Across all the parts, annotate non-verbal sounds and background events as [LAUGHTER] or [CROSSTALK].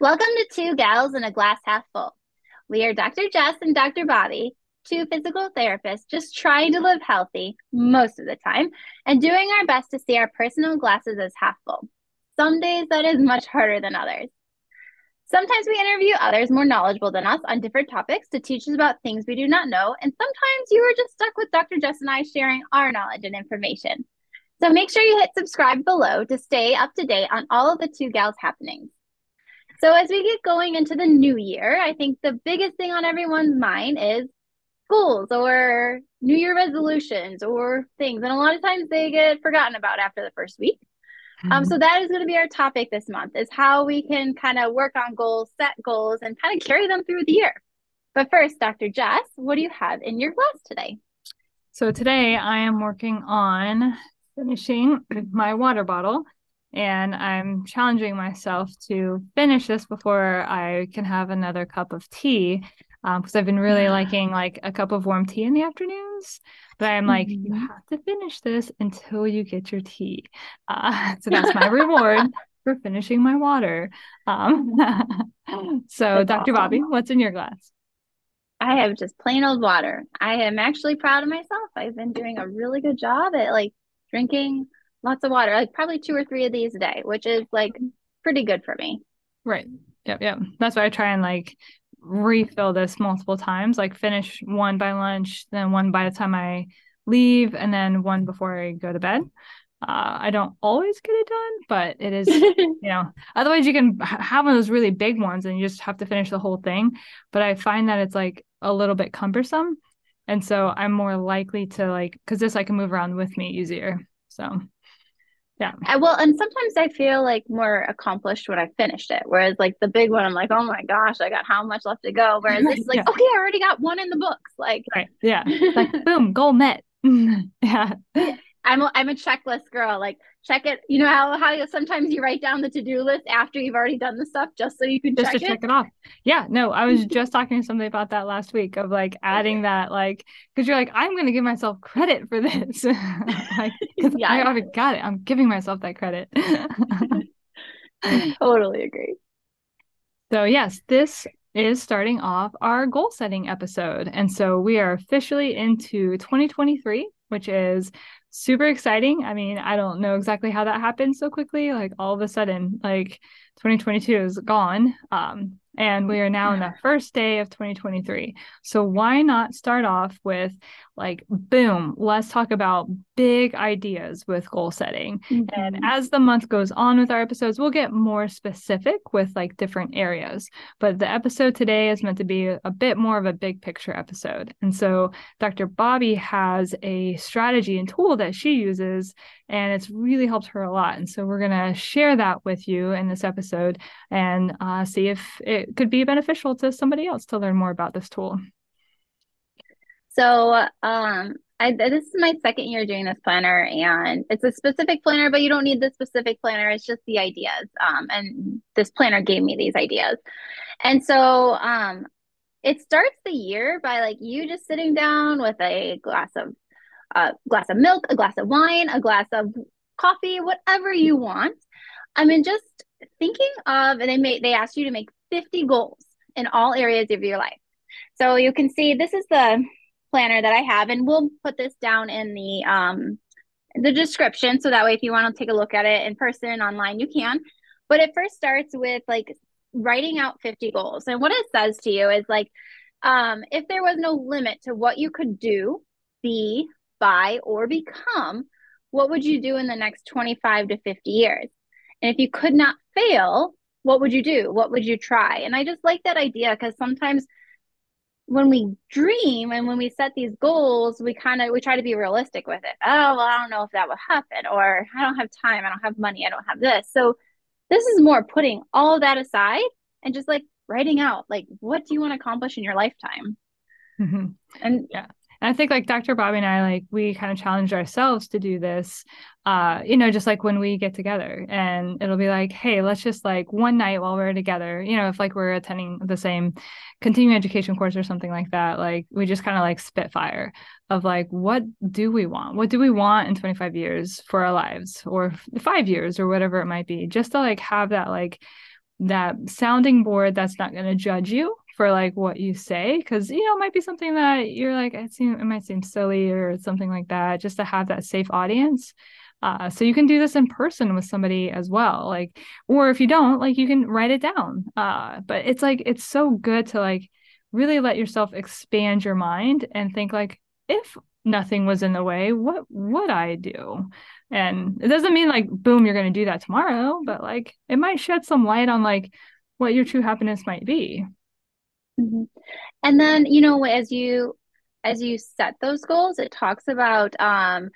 Welcome to Two Gals and a Glass Half Full. We are Dr. Jess and Dr. Bobbie, two physical therapists just trying to live healthy most of the time and doing our best to see our personal glasses as half full. Some days that is much harder than others. Sometimes we interview others more knowledgeable than us on different topics to teach us about things we do not know, and sometimes you are just stuck with Dr. Jess and I sharing our knowledge and information. So make sure you hit subscribe below to stay up to date on all of the Two Gals happenings. So as we get going into the new year, I think the biggest thing on everyone's mind is goals or new year resolutions or things. And a lot of times they get forgotten about after the first week. Mm-hmm. Um, so that is going to be our topic this month is how we can kind of work on goals, set goals, and kind of carry them through the year. But first, Dr. Jess, what do you have in your glass today? So today I am working on finishing my water bottle and I'm challenging myself to finish this before I can have another cup of tea because um, I've been really liking like a cup of warm tea in the afternoons. But I'm like, mm-hmm. you have to finish this until you get your tea. Uh, [LAUGHS] so that's my reward for finishing my water. Um, [LAUGHS] so, that's Dr. Awesome. Bobbie, what's in your glass? I have just plain old water. I am actually proud of myself. I've been doing a really good job at like drinking lots of water, like probably two or three of these a day, which is like pretty good for me. Right. Yep. Yep. That's why I try and like refill this multiple times, like finish one by lunch, then one by the time I leave, and then one before I go to bed. Uh, I don't always get it done, but it is, [LAUGHS] you know, otherwise you can have one of those really big ones and you just have to finish the whole thing. But I find that it's like a little bit cumbersome. And so I'm more likely to like, because this I can move around with me easier. So yeah. I, well, and sometimes I feel like more accomplished when I finished it. Whereas like the big one, I'm like, oh my gosh, I got how much left to go. Whereas it's like, yeah. okay, I already got one in the books. Like, right. Yeah. like, [LAUGHS] boom, goal met. [LAUGHS] yeah. I'm a, I'm a checklist girl. Like check it. You know how how sometimes you write down the to do list after you've already done the stuff just so you can just check to it? check it off. Yeah. No, I was [LAUGHS] just talking to somebody about that last week of like adding that like because you're like I'm going to give myself credit for this [LAUGHS] like because yeah. I already got it. I'm giving myself that credit. [LAUGHS] totally agree. So yes, this is starting off our goal setting episode. And so we are officially into 2023, which is super exciting. I mean, I don't know exactly how that happened so quickly. Like all of a sudden, like 2022 is gone. Um, and we are now in the first day of 2023. So why not start off with like, boom, let's talk about big ideas with goal setting. Mm-hmm. And as the month goes on with our episodes, we'll get more specific with like different areas. But the episode today is meant to be a bit more of a big picture episode. And so Dr. Bobbie has a strategy and tool that she uses, and it's really helped her a lot. And so we're going to share that with you in this episode and uh, see if it could be beneficial to somebody else to learn more about this tool. So, um, I, this is my second year doing this planner, and it's a specific planner, but you don't need the specific planner. It's just the ideas. Um, and this planner gave me these ideas, and so um, it starts the year by like you just sitting down with a glass of a glass of milk, a glass of wine, a glass of coffee, whatever you want. I mean, just thinking of, and they made they asked you to make 50 goals in all areas of your life. So you can see this is the planner that I have, and we'll put this down in the um the description so that way if you want to take a look at it in person online you can. But it first starts with like writing out 50 goals and what it says to you is like um, if there was no limit to what you could do be buy or become what would you do in the next 25 to 50 years? And if you could not fail what would you do? What would you try? And i just like that idea because sometimes when we dream and when we set these goals, we kind of we try to be realistic with it. Oh, well, I don't know if that will happen, or I don't have time, I don't have money, I don't have this. So this is more putting all that aside and just like writing out like what do you want to accomplish in your lifetime. Mm-hmm. And yeah, and I think like Dr. Bobbie and I, like we kind of challenged ourselves to do this, uh, you know, just like when we get together and it'll be like, hey, let's just like one night while we're together, you know, if like we're attending the same continuing education course or something like that, like we just kind of like spitfire of like, what do we want? What do we want in 25 years for our lives or five years or whatever it might be, just to like have that like that sounding board that's not going to judge you for like what you say because you know it might be something that you're like it seem it might seem silly or something like that just to have that safe audience. Uh, so you can do this in person with somebody as well like or if you don't like you can write it down. Uh, but it's like it's so good to like really let yourself expand your mind and think like if nothing was in the way what would i do? And it doesn't mean like boom you're going to do that tomorrow but like it might shed some light on like what your true happiness might be Mm-hmm. And then, you know, as you as you set those goals, it talks about um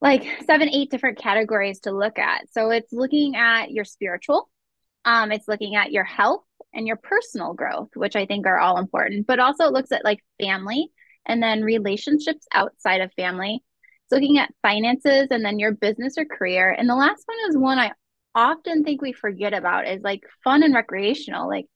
like seven, eight different categories to look at. So it's looking at your spiritual, um, it's looking at your health and your personal growth, which I think are all important, but also it looks at like family and then relationships outside of family. It's looking at finances and then your business or career. And the last one is one I often think we forget about is like fun and recreational. Like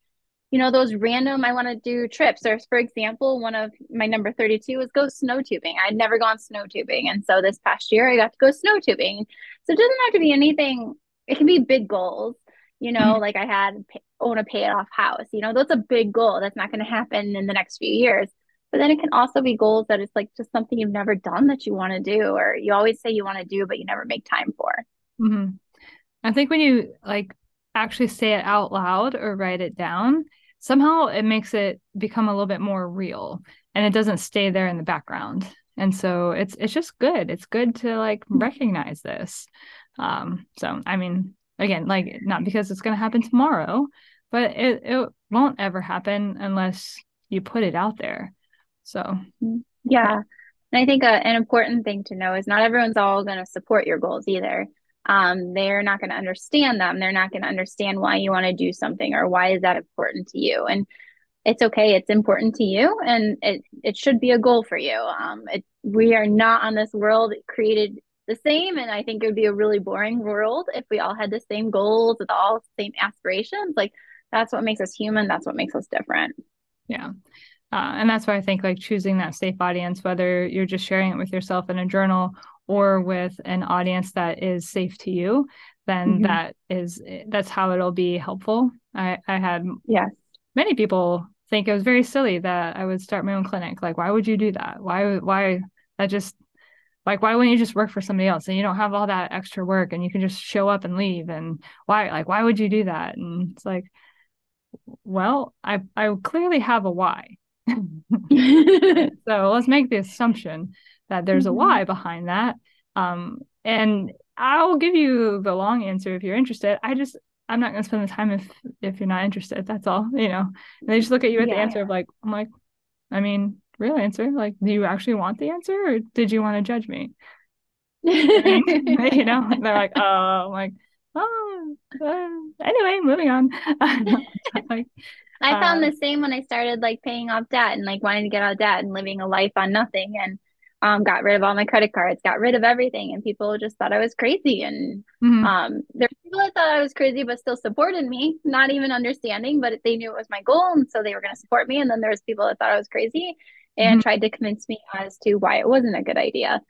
you know, those random, I want to do trips. Or, for example, one of my number 32 was go snow tubing. I'd never gone snow tubing. And so this past year, I got to go snow tubing. So it doesn't have to be anything, it can be big goals. You know, mm-hmm. like I had own a pay it off house. You know, that's a big goal. That's not going to happen in the next few years. But then it can also be goals that it's like just something you've never done that you want to do, or you always say you want to do, but you never make time for. Mm-hmm. I think when you like actually say it out loud or write it down, somehow it makes it become a little bit more real and it doesn't stay there in the background. And so it's it's just good. It's good to like recognize this. Um, so I mean, again, like not because it's gonna happen tomorrow, but it, it won't ever happen unless you put it out there. So yeah. And I think a, uh, an important thing to know is not everyone's all going to support your goals either um, they're not going to understand them. They're not going to understand why you want to do something or why is that important to you. And it's okay. It's important to you, and it it should be a goal for you. Um, it, we are not on this world created the same, and I think it would be a really boring world if we all had the same goals with all same aspirations. Like that's what makes us human. That's what makes us different. Yeah. Uh, and that's why I think like choosing that safe audience, whether you're just sharing it with yourself in a journal or with an audience that is safe to you, then mm-hmm. that is that's how it'll be helpful. I I had yes many people think it was very silly that I would start my own clinic. Like, why would you do that? Why why that just like why wouldn't you just work for somebody else and you don't have all that extra work and you can just show up and leave and why like why would you do that? And it's like, well, I I clearly have a why. [LAUGHS] [LAUGHS] so let's make the assumption that there's mm-hmm. a why behind that. Um, and I'll give you the long answer if you're interested. I just I'm not gonna spend the time if if you're not interested. That's all, you know. And they just look at you at yeah. the answer of like, I'm like, I mean, real answer. Like, do you actually want the answer or did you want to judge me? you know, [LAUGHS] they're like, oh, I'm like, oh, uh, anyway, moving on. [LAUGHS] like, I found the same when I started like paying off debt and like wanting to get out of debt and living a life on nothing. And um, got rid of all my credit cards, got rid of everything, and people just thought I was crazy. And mm-hmm. um, there's people that thought I was crazy, but still supported me, not even understanding, but they knew it was my goal, and so they were going to support me. And then there was people that thought I was crazy and mm-hmm. tried to convince me as to why it wasn't a good idea.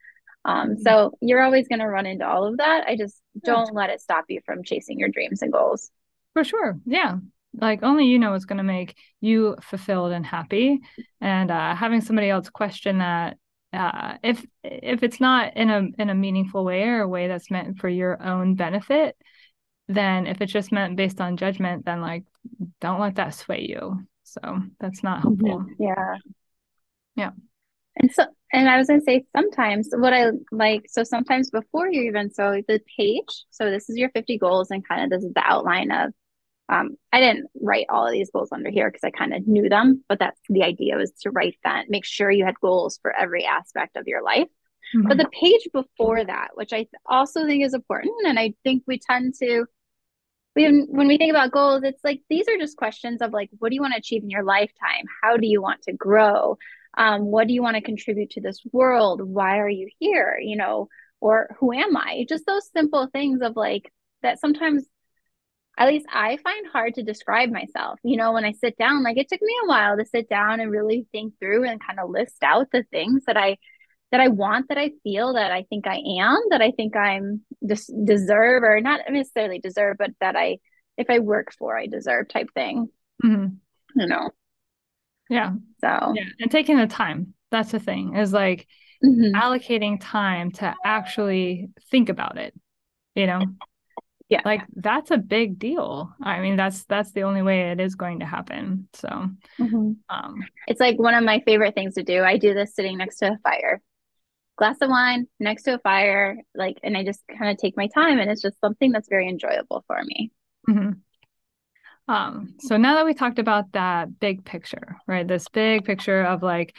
Um, mm-hmm. So you're always going to run into all of that. I just don't let it stop you from chasing your dreams and goals. For sure, yeah like only you know what's going to make you fulfilled and happy and uh, having somebody else question that uh, if if it's not in a in a meaningful way or a way that's meant for your own benefit, then if it's just meant based on judgment, then like don't let that sway you. So that's not mm-hmm. helpful. Yeah. Yeah. And so and I was gonna say sometimes what I like so sometimes before you even so the page, so this is your 50 goals and kind of this is the outline of um, I didn't write all of these goals under here because I kind of knew them, but that's the idea was to write that, make sure you had goals for every aspect of your life. Mm-hmm. But the page before that, which I also think is important, and I think we tend to, we, when we think about goals, it's like these are just questions of like, what do you want to achieve in your lifetime? How do you want to grow? Um, what do you want to contribute to this world? Why are you here? You know, or who am I? Just those simple things of like that sometimes at least I find hard to describe myself. You know, when I sit down, like it took me a while to sit down and really think through and kind of list out the things that I that I want, that I feel, that I think I am, that I think I'm just deserve or not necessarily deserve, but that I if I work for, I deserve type thing. Mhm. You know. Yeah. So Yeah. And taking the time. That's the thing is like mhm. allocating time to actually think about it, you know? Yeah. Like that's a big deal. I mean, that's that's the only way it is going to happen. So Mhm. um it's like one of my favorite things to do. I do this sitting next to a fire. Glass of wine next to a fire, like, and I just kind of take my time, and it's just something that's very enjoyable for me. mhm. Um, so now that we talked about that big picture, right? This big picture of like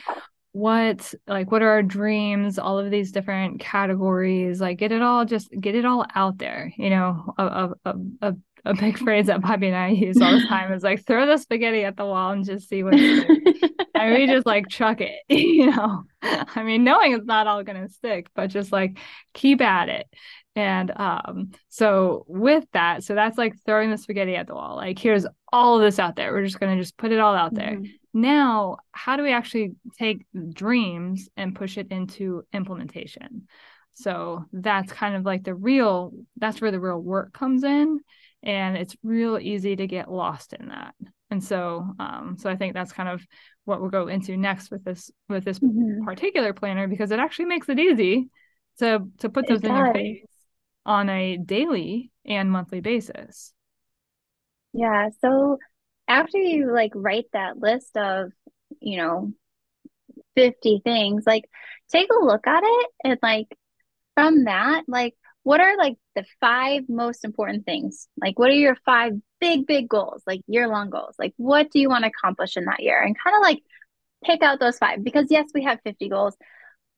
what like what are our dreams, all of these different categories, like get it all just get it all out there, you know, a a a, a, big [LAUGHS] phrase that Bobbie and I use all the [LAUGHS] time is like throw the spaghetti at the wall and just see what and we just like [LAUGHS] chuck it, you know. I mean, knowing it's not all gonna stick, but just like keep at it. And um, so with that, so that's like throwing the spaghetti at the wall. Like, here's all of this out there. We're just gonna just put it all out there. Mhm. Now, how do we actually take dreams and push it into implementation? So that's kind of like the real, that's where the real work comes in. And it's real easy to get lost in that. And so, um, so I think that's kind of what we'll go into next with this, with this Mhm. particular planner, because it actually makes it easy to, to put It those in your face on a daily and monthly basis. Yeah. So after you like write that list of, you know, 50 things, like take a look at it and like from that, like what are like the five most important things? Like what are your five big, big goals, like year long goals? Like what do you want to accomplish in that year? And kind of like pick out those five because yes, we have 50 goals.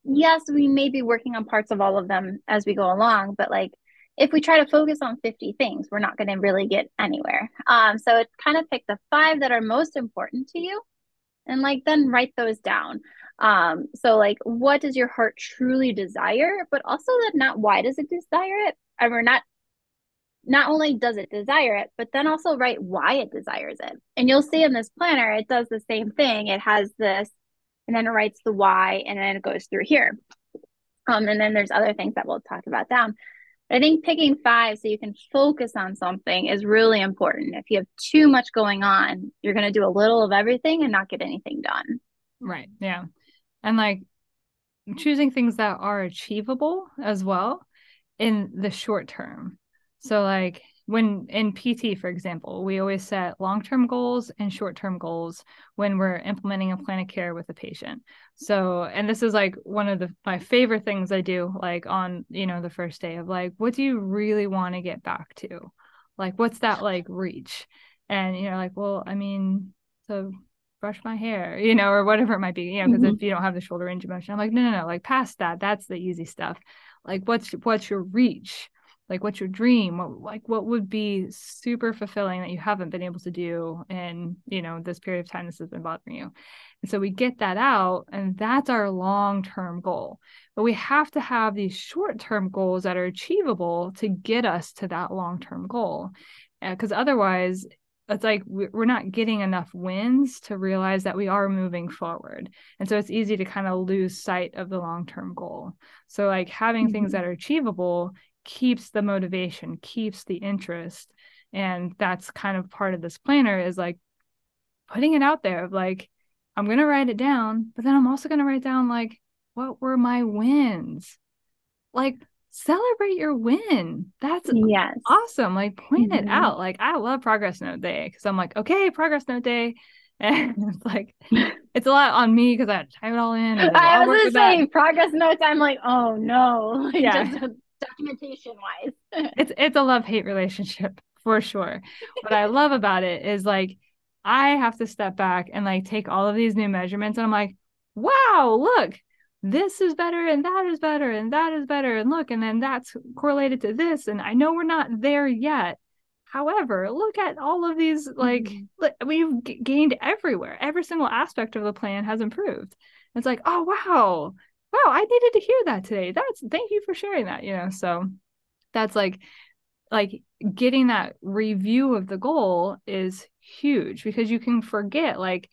Yes, we may be working on parts of all of them as we go along, but like if we try to focus on 50 things, we're not going to really get anywhere. Um, so it's kind of pick the five that are most important to you and like then write those down. Um, so like what does your heart truly desire, but also that not why does it desire it? And we're not not only does it desire it, but then also write why it desires it. And you'll see in this planner, it does the same thing. It has this, and then it writes the why, and then it goes through here. Um, and then there's other things that we'll talk about down. I think picking five so you can focus on something is really important. If you have too much going on, you're going to do a little of everything and not get anything done. Right. Yeah. And like choosing things that are achievable as well in the short term. So, like when in PT, for example, we always set long term goals and short term goals when we're implementing a plan of care with a patient. So, and this is like one of the my favorite things I do, like on you know the first day of like, what do you really want to get back to? Like, what's that like reach? And you know, like, well, I mean, to brush my hair, [LAUGHS] you know, or whatever it might be, you know, because Mhm. if you don't have the shoulder range of motion, I'm like, no, no, no, like past that, that's the easy stuff. Like, what's what's your reach? Like, what's your dream? What like what would be super fulfilling that you haven't been able to do in you know this period of time this has been bothering you? And so we get that out, and that's our long term goal. But we have to have these short term goals that are achievable to get us to that long term goal, because otherwise it's like we- we're not getting enough wins to realize that we are moving forward and so it's easy to kind of lose sight of the long-term goal so like having things Mhm. that are achievable keeps the motivation keeps the interest and that's kind of part of this planner is like putting it out there of like i'm going to write it down but then i'm also going to write down like what were my wins like celebrate your win that's Yes. awesome. Like point it Mhm. out. Like I love progress note day because I'm like, okay, progress note day. [LAUGHS] And it's like [LAUGHS] it's a lot on me because I type it all in. and there's a lot I was gonna say progress notes. I'm like, oh no, [LAUGHS] like Yeah. just documentation wise. [LAUGHS] It's it's a love hate relationship [LAUGHS] for sure. What I love about it is like I have to step back and like take all of these new measurements and I'm like, wow, look, this is better and that is better and that is better and look and then that's correlated to this and I know we're not there yet. However, look at all of these like Mhm. we've g- gained everywhere. Every single aspect of the plan has improved. It's like, oh wow. Wow, I needed to hear that today. That's thank you for sharing that, you know. So that's like like getting that review of the goal is huge because you can forget like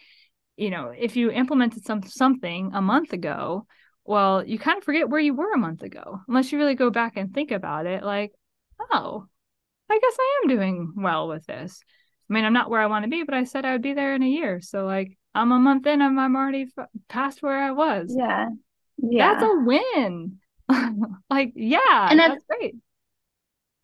you know if you implemented some something a month ago well you kind of forget where you were a month ago unless you really go back and think about it like oh I guess I am doing well with this. I mean, I'm not where I want to be, but I said I would be there in a year. So like I'm a month in and I'm already f- past where I was. Yeah. Yeah. That's a win. [LAUGHS] like, yeah, And that's, that's- great.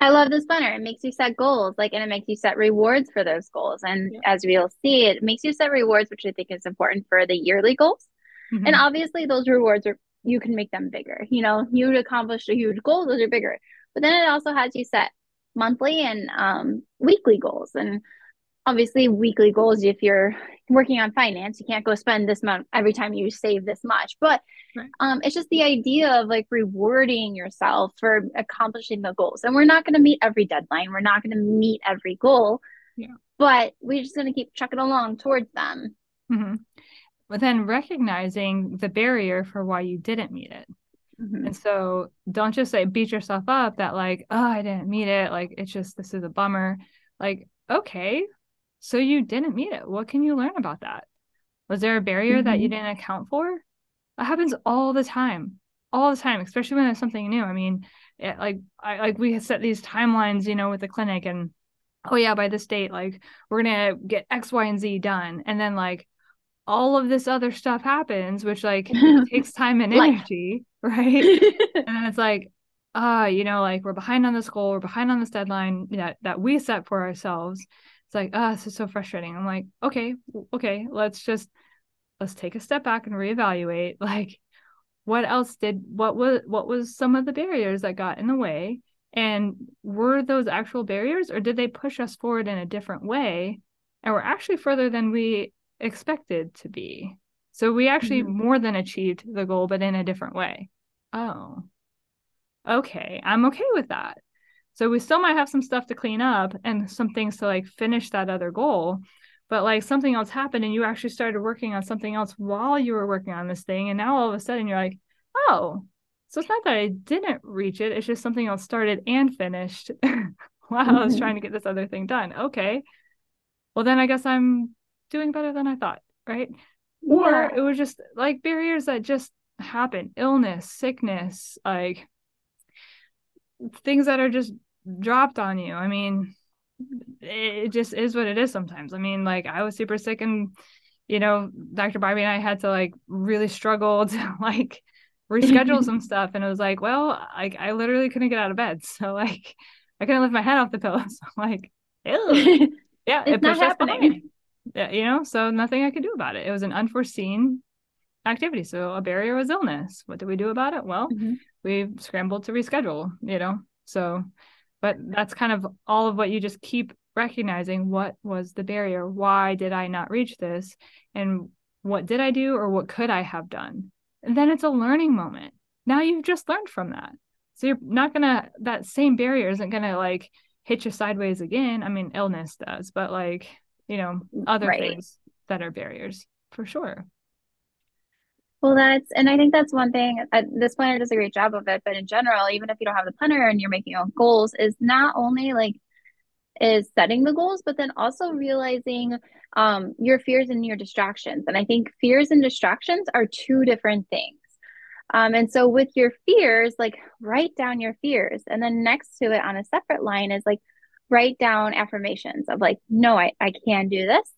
I love this planner. It makes you set goals, like, and it makes you set rewards for those goals. And Yeah. as we'll see, it makes you set rewards, which I think is important for the yearly goals. And Mhm. obviously, those rewards are you can make them bigger. You know, you accomplished a huge goal; those are bigger. But then it also has you set monthly and um, weekly goals. And obviously, weekly goals. If you're working on finance, you can't go spend this amount every time you save this much. But Right. um, it's just the idea of like rewarding yourself for accomplishing the goals. And we're not going to meet every deadline. We're not going to meet every goal. Yeah. But we're just going to keep chucking along towards them. Mhm. But then recognizing the barrier for why you didn't meet it. Mhm. And so don't just like beat yourself up that like, oh, I didn't meet it. Like it's just this is a bummer. Like, okay, so you didn't meet it. What can you learn about that? Was there a barrier that you Mhm. didn't account for? That happens all the time. All the time, especially when it's something new. I mean, it, like I like we set these timelines, you know, with the clinic and oh yeah, by this date, like we're gonna get X, Y, and Z done. And then like all of this other stuff happens, which like [LAUGHS] takes time and energy, right? [LAUGHS] and then it's like uh you know like we're behind on this goal we're behind on this deadline that that we set for ourselves it's like ah this is so frustrating. I'm like okay okay let's just let's take a step back and reevaluate. [LAUGHS] Like what else did what was what was some of the barriers that got in the way? And were those actual barriers or did they push us forward in a different way and we're actually further than we expected to be? So we actually Mhm. more than achieved the goal but in a different way. Oh. Okay, I'm okay with that. So we still might have some stuff to clean up and some things to like finish that other goal. But like something else happened and you actually started working on something else while you were working on this thing. And now all of a sudden you're like, oh, so it's not that I didn't reach it. It's just something else started and finished [LAUGHS] while I was trying mm-hmm. to get this other thing done. Okay. Well, then I guess I'm doing better than I thought. Right. Or it was just like barriers that just happen illness, sickness, like things that are just dropped on you. I mean, it just is what it is sometimes. I mean, like I was super sick and you know, Dr. Bobbie and I had to like really struggle [LAUGHS] to like reschedule [LAUGHS] some stuff and it was like, well, like I literally couldn't get out of bed. [LAUGHS] So like I couldn't lift my head off the pillow. So like, ew. Yeah, It's it not pushed happening. Yeah, you know, so nothing I could do about it. It was an unforeseen activity. So a barrier was illness. What did we do about it? Well, Mhm. We scrambled to reschedule, you know. So but that's kind of all of what you just keep recognizing what was the barrier? Why did I not reach this? And what did I do or what could I have done? And then it's a learning moment. Now you've just learned from that. So you're not gonna that same barrier isn't gonna like hit you sideways again. I mean, illness does, but like, you know, other Right. things that are barriers for sure. Well, that's, and I think that's one thing. Uh, this planner does a great job of it, but in general, even if you don't have the planner and you're making your own goals, is not only like is setting the goals, but then also realizing um, your fears and your distractions. And I think fears and distractions are two different things. Um, and so with your fears, like write down your fears, and then next to it on a separate line is like write down affirmations of like, no, I, I can do this.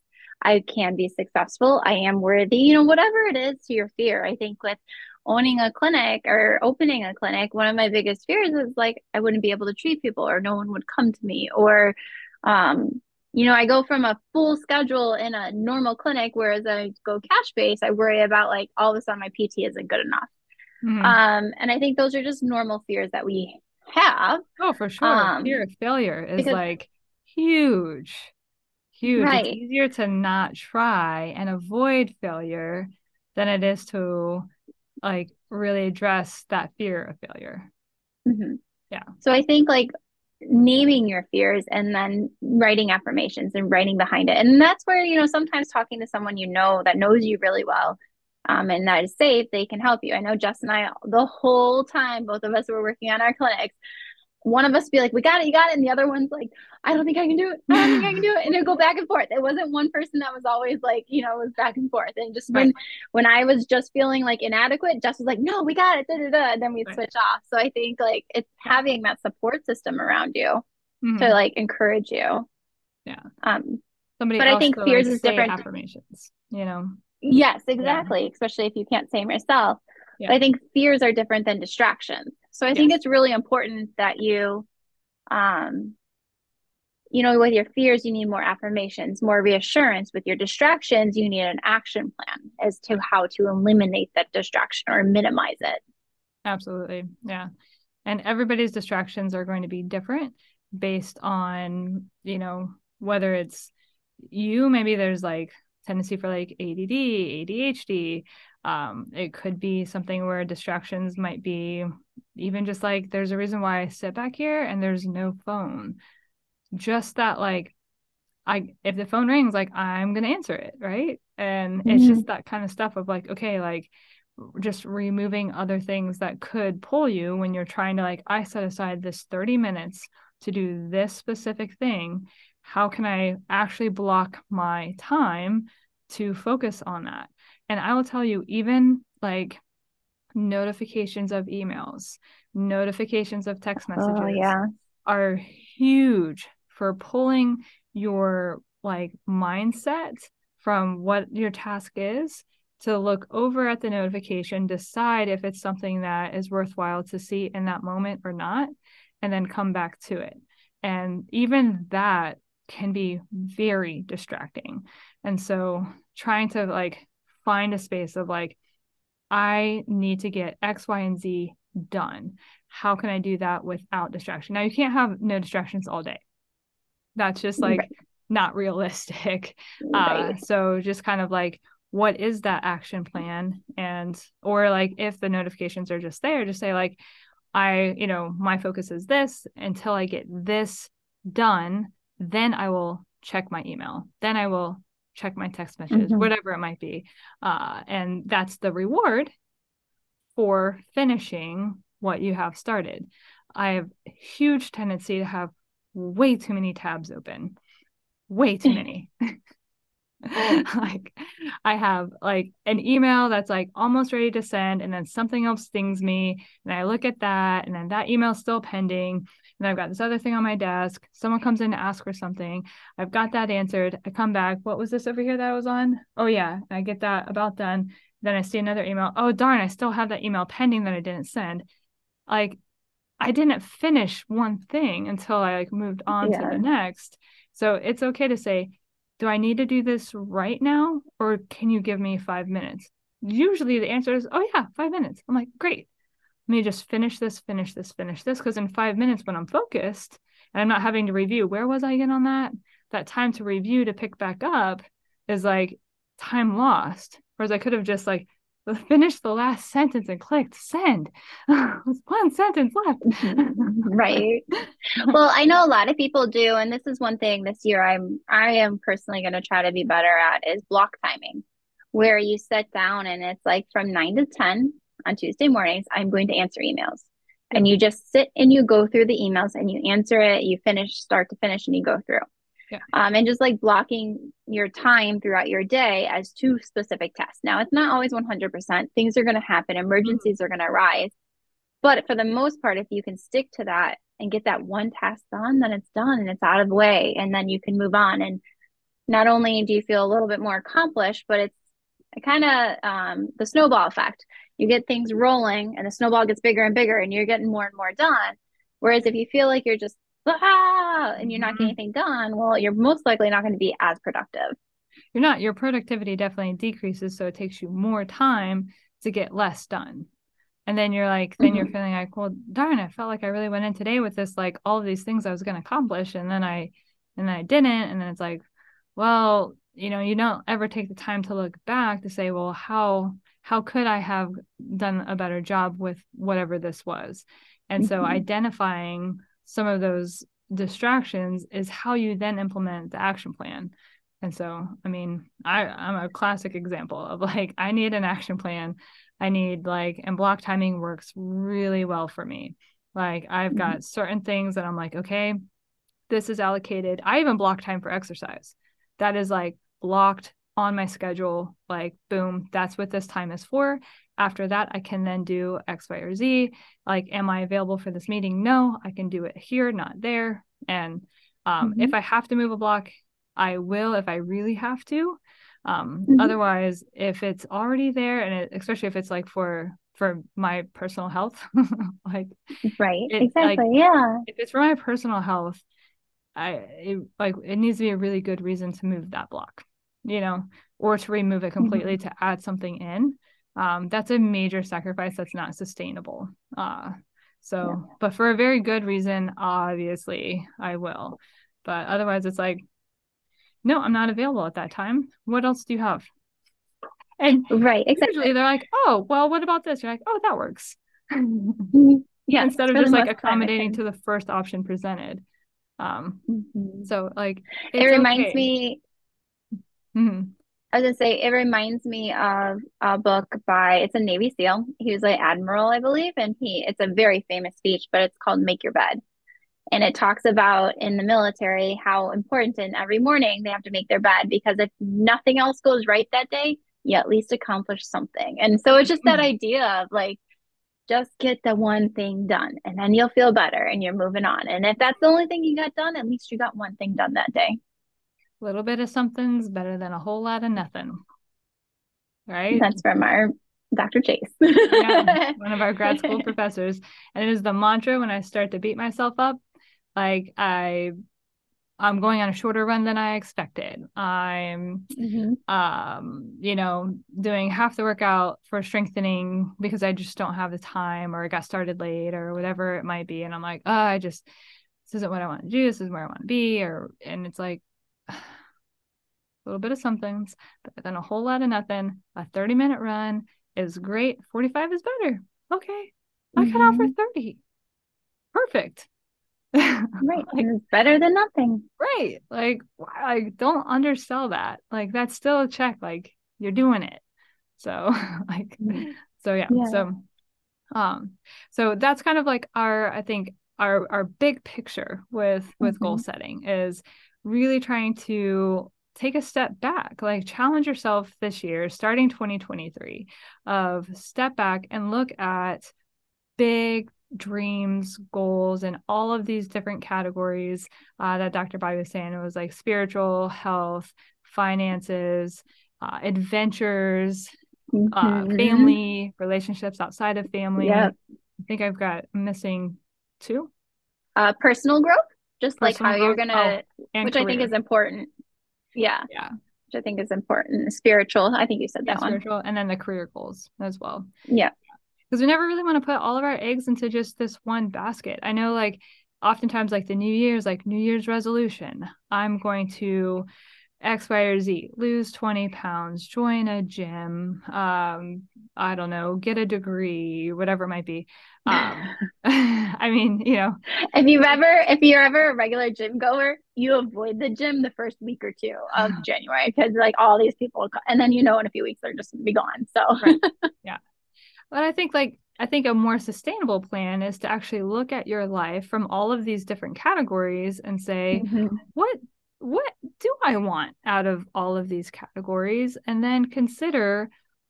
I can be successful. I am worthy, you know, whatever it is to your fear. I think with owning a clinic or opening a clinic, one of my biggest fears is like I wouldn't be able to treat people or no one would come to me or um you know, I go from a full schedule in a normal clinic, whereas I go cash based, I worry about like all of a sudden my PT isn't good enough. Mhm. Um, and I think those are just normal fears that we have. Oh, for sure. Um, Fear of failure is because- like huge, huge. Right. It's easier to not try and avoid failure than it is to like really address that fear of failure. Mhm. Yeah. So I think like naming your fears and then writing affirmations and writing behind it. And that's where, you know, sometimes talking to someone you know that knows you really well um, and that is safe, they can help you. I know Jess and I, the whole time, both of us were working on our clinics. One of us be like, we got it, you got it. And the other one's like, I don't think I can do it. I don't think I can do it. And it go back and forth. It wasn't one person that was always like, you know, it was back and forth. And just when, Right. when I was just feeling like inadequate, Jess was like, no, we got it. Da, da, da. And then we'd Right. switch off. So I think like it's having that support system around you. mm-hmm. to like encourage you. Yeah. Um, somebody but I think fears like, is different. Affirmations, you know. Yes, exactly. Yeah. Especially if you can't say them yourself. Yeah. I think fears are different than distractions. So I yes. think it's really important that you, um, you know, with your fears, you need more affirmations, more reassurance. With your distractions, you need an action plan as to how to eliminate that distraction or minimize it. Absolutely. Yeah. And everybody's distractions are going to be different based on, you know, whether it's you, maybe there's like tendency for like ADD, ADHD. Um, it could be something where distractions might be even just like there's a reason why I sit back here and there's no phone. Just that like I if the phone rings, like I'm gonna answer it, right? And mm-hmm. it's just that kind of stuff of like, okay, like just removing other things that could pull you when you're trying to like, I set aside this 30 minutes to do this specific thing how can I actually block my time to focus on that? And I will tell you, even like notifications of emails, notifications of text oh, messages oh, yeah. are huge for pulling your like mindset from what your task is to look over at the notification, decide if it's something that is worthwhile to see in that moment or not, and then come back to it. And even that can be very distracting. And so trying to like find a space of like, I need to get X, Y, and Z done. How can I do that without distraction? Now, you can't have no distractions all day. That's just like right. not realistic. [LAUGHS] Right. Uh, so just kind of like, what is that action plan? And, or like if the notifications are just there, just say, like, I, you know, my focus is this until I get this done then I will check my email. Then I will check my text messages, mm-hmm. whatever it might be. Uh, and that's the reward for finishing what you have started. I have huge tendency to have way too many tabs open, way too [LAUGHS] many. [LAUGHS] like I have like an email that's like almost ready to send and then something else stings me and I look at that and then that email's still pending and I've got this other thing on my desk. Someone comes in to ask for something. I've got that answered. I come back. What was this over here that I was on? Oh, yeah. I get that about done. Then I see another email. Oh, darn. I still have that email pending that I didn't send. Like, I didn't finish one thing until I like moved on yeah. to the next. So it's okay to say, do I need to do this right now? Or can you give me five minutes? Usually the answer is, oh, yeah, five minutes. I'm like, great me just finish this, finish this, finish this. Because in five minutes, when I'm focused and I'm not having to review, where was I again on that? That time to review to pick back up is like time lost. Whereas I could have just like [LAUGHS] finished the last sentence and clicked send. [LAUGHS] One sentence left. [LAUGHS] right. Well, I know a lot of people do, and this is one thing this year I'm I am personally going to try to be better at is block timing, where you sit down and it's like from nine to ten on Tuesday mornings, I'm going to answer emails. And you just sit and you go through the emails and you answer it, you finish start to finish, and you go through. Yeah. Um, and just like blocking your time throughout your day as two specific tasks. Now, it's not always 100%. Things are going to happen, emergencies mm-hmm. are going to arise. But for the most part, if you can stick to that and get that one task done, then it's done and it's out of the way. And then you can move on. And not only do you feel a little bit more accomplished, but it's kind of um, the snowball effect you get things rolling and the snowball gets bigger and bigger and you're getting more and more done. Whereas if you feel like you're just ah, and you're not getting mm-hmm. anything done, well, you're most likely not going to be as productive. You're not. Your productivity definitely decreases, so it takes you more time to get less done. And then you're like, then mm-hmm. you're feeling like, well, darn, I felt like I really went in today with this, like all of these things I was going to accomplish, and then I, and then I didn't, and then it's like, well, you know, you don't ever take the time to look back to say, well, how how could I have done a better job with whatever this was? And so mm-hmm. identifying some of those distractions is how you then implement the action plan. And so, I mean, I, I'm a classic example of like, I need an action plan. I need like, and block timing works really well for me. Like, I've mm-hmm. got certain things that I'm like, okay, this is allocated. I even block time for exercise. That is like blocked on my schedule like boom that's what this time is for after that i can then do x y or z like am i available for this meeting no i can do it here not there And um, mm-hmm. if I have to move a block, I will if I really have to. Um, mm-hmm. Otherwise, if it's already there, and it, especially if it's like for for my personal health, [LAUGHS] like right, it, exactly, like, yeah. If it's for my personal health, I it, like it needs to be a really good reason to move that block, you know, or to remove it completely mm-hmm. to add something in. Um, that's a major sacrifice that's not sustainable. Uh, so, yeah. but for a very good reason, obviously, I will. But otherwise, it's like, no, I'm not available at that time. What else do you have? And right, exactly. Usually they're like, oh, well, what about this? You're like, oh, that works. Mm-hmm. [LAUGHS] yeah. Instead of just like accommodating to the first option presented. Um, mm-hmm. so like it reminds okay. me. Mm-hmm. I was gonna say it reminds me of a book by it's a Navy SEAL. He was like admiral, I believe, and he it's a very famous speech, but it's called "Make Your Bed," and it talks about in the military how important and every morning they have to make their bed because if nothing else goes right that day, you at least accomplish something. And so it's just that mm-hmm. idea of like just get the one thing done and then you'll feel better and you're moving on. And if that's the only thing you got done, at least you got one thing done that day little bit of something's better than a whole lot of nothing. Right? That's from our Dr. Chase. yeah, one of our [LAUGHS] grad school professors. And it is the mantra when I start to beat myself up. Like I I'm going on a shorter run than I expected. I'm mm-hmm. um, you know, doing half the workout for strengthening because I just don't have the time or I got started late or whatever it might be. And I'm like, oh, I just this isn't what I want to do, this is where I want to be, or and it's like a little bit of somethings, but then a whole lot of nothing. A 30 minute run is great. 45 is better. Okay. I mm-hmm. cut out for 30. Perfect. right. [LAUGHS] like, it's better than nothing. Right. Like, I don't undersell that. Like, that's still a check. Like, you're doing it. So, [LAUGHS] like, mm-hmm. so yeah. yeah. So, um, so that's kind of like our, I think, our our big picture with with mm-hmm. goal setting is really trying to take a step back like challenge yourself this year starting 2023 of step back and look at big dreams goals and all of these different categories uh, that dr bobbie was saying it was like spiritual health finances uh, adventures uh, mm-hmm. uh, family relationships outside of family yep. i think i've got missing two uh, personal growth just like how you're gonna oh, which career. i think is important yeah. Yeah. Which i think is important. Spiritual i think you said yeah, that spiritual, one and then the career goals as well. Yeah. Because we never really want to put all of our eggs into just this one basket. I know like oftentimes like the new year's like new year's resolution i'm going to X, Y, or Z, lose 20 pounds, join a gym, um, I don't know, get a degree, whatever it might be. Um, [LAUGHS] [LAUGHS] I mean, you know, if you've ever, if you're ever a regular gym goer, you avoid the gym the first week or two of [SIGHS] January because like all these people, and then you know, in a few weeks, they're just gonna be gone. So, right. [LAUGHS] yeah. But I think like, I think a more sustainable plan is to actually look at your life from all of these different categories and say, mm-hmm. what what do I want out of all of these categories? And then consider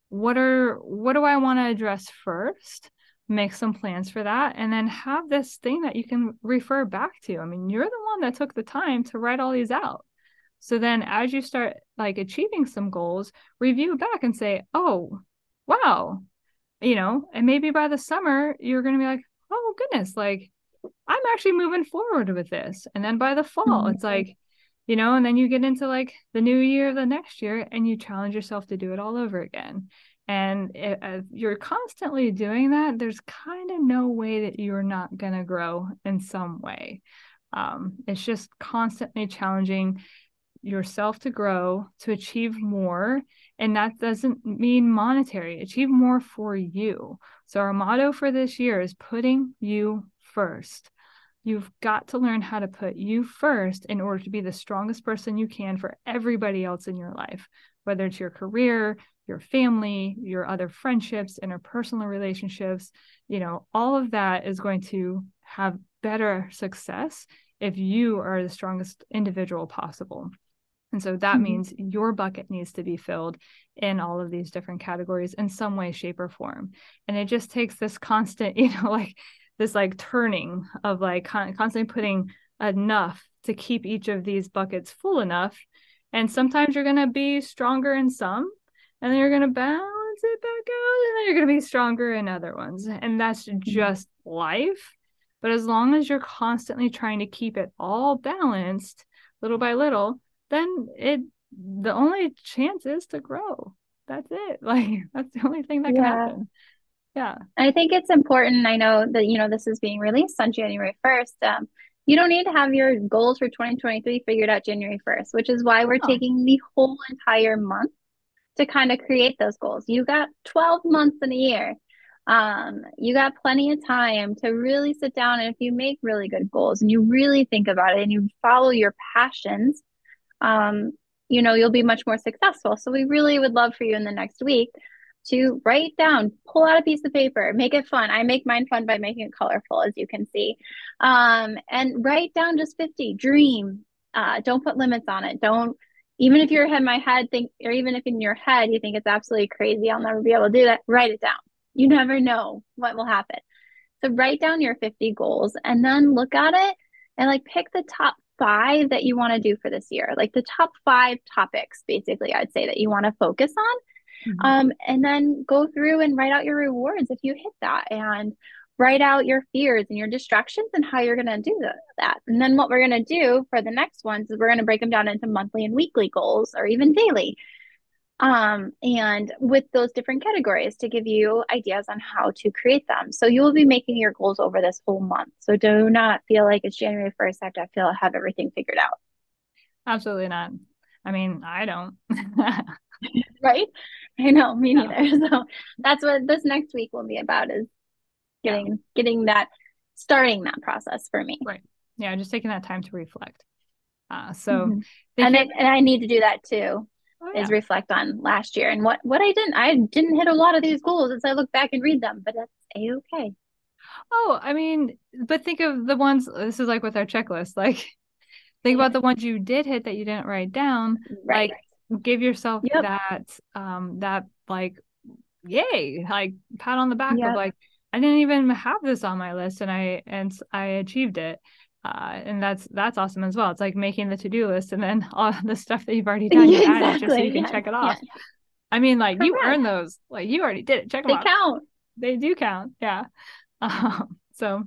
what are what do I want to address first? Make some plans for that and then have this thing that you can refer back to. I mean, you're the one that took the time to write all these out. So then as you start like achieving some goals, review back and say, "Oh, wow." You know, and maybe by the summer you're going to be like, "Oh goodness, like I'm actually moving forward with this." And then by the fall, mm-hmm. it's like you know, and then you get into like the new year of the next year and you challenge yourself to do it all over again. And if you're constantly doing that, there's kind of no way that you're not going to grow in some way. Um, it's just constantly challenging yourself to grow, to achieve more. And that doesn't mean monetary, achieve more for you. So, our motto for this year is putting you first. You've got to learn how to put you first in order to be the strongest person you can for everybody else in your life, whether it's your career, your family, your other friendships, interpersonal relationships. You know, all of that is going to have better success if you are the strongest individual possible. And so that mm-hmm. means your bucket needs to be filled in all of these different categories in some way, shape, or form. And it just takes this constant, [LAUGHS] you know, like this like turning of like con- constantly putting enough to keep each of these buckets full enough. And sometimes you're going to be stronger in some, and then you're going to balance it back out, and then you're going to be stronger in other ones. And that's mm-hmm. just life. But as long as you're constantly trying to keep it all balanced little by little, then it the only chance is to grow. That's it. [LAUGHS] Like that's the only thing that can happen. Yeah. I think it's important. I know that, you know, this is being released on January 1st. Um, you don't need to have your goals for 2023 figured out January 1st, which is why we're oh. taking the whole entire month to kind of create those goals. You got 12 months in a year. Um, you got plenty of time to really sit down and if you make really good goals and you really think about it and you follow your passions, um, you know, you'll be much more successful. So we really would love for you in the next week to write down, pull out a piece of paper, make it fun. I make mine fun by making it colorful, as you can see. Um, and write down just 50, dream. Uh, don't put limits on it. Don't, even if you're in my head, think, or even if in your head you think it's absolutely crazy, I'll never be able to do that, write it down. You never know what will happen. So write down your 50 goals and then look at it and like pick the top five that you want to do for this year, like the top five topics, basically, I'd say that you want to focus on Mm-hmm. Um, and then go through and write out your rewards if you hit that and write out your fears and your distractions and how you're going to do that. And then what we're going to do for the next ones is we're going to break them down into monthly and weekly goals or even daily. Um, and with those different categories to give you ideas on how to create them. So you will be making your goals over this whole month. So do not feel like it's January 1st. I have to feel I have everything figured out. Absolutely not. I mean, I don't. [LAUGHS] right? [LAUGHS] I know, me neither. [LAUGHS] So that's what this next week will be about is getting yeah. getting that starting that process for me. Right. Yeah, just taking that time to reflect. Uh, so mm-hmm. and, I, and I need to do that too. Oh, yeah. Is reflect on last year and what what I didn't I didn't hit a lot of these goals as I look back and read them, but that's a okay. Oh, I mean, but think of the ones. This is like with our checklist. Like, think about the ones you did hit that you didn't write down. Right. Like, give yourself yep. that um that like yay like pat on the back yep. of like i didn't even have this on my list and i and i achieved it uh, and that's that's awesome as well. It's like making the to do list and then [LAUGHS] all the stuff that you've already [LAUGHS] done, you exactly. add it just so you can yeah. check it off. Yeah. I mean, like Correct. you earn those, like you already did it. Check them they count. They do count. Yeah. [LAUGHS] Um, so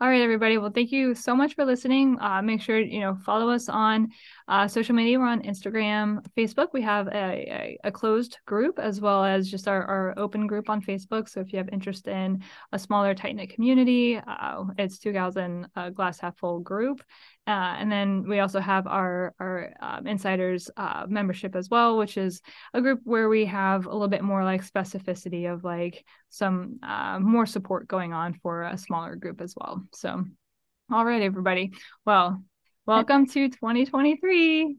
all right, everybody. Well, thank you so much for listening. Uh, make sure you know follow us on uh, social media. We're on Instagram, Facebook. We have a, a, a, closed group as well as just our, our open group on Facebook. So if you have interest in a smaller, tight knit community, uh, it's Two in a Glass Half Full group. Uh, and then we also have our our um, insiders uh, membership as well, which is a group where we have a little bit more like specificity of like some uh, more support going on for a smaller group as well. So, all right, everybody. Well, welcome to 2023.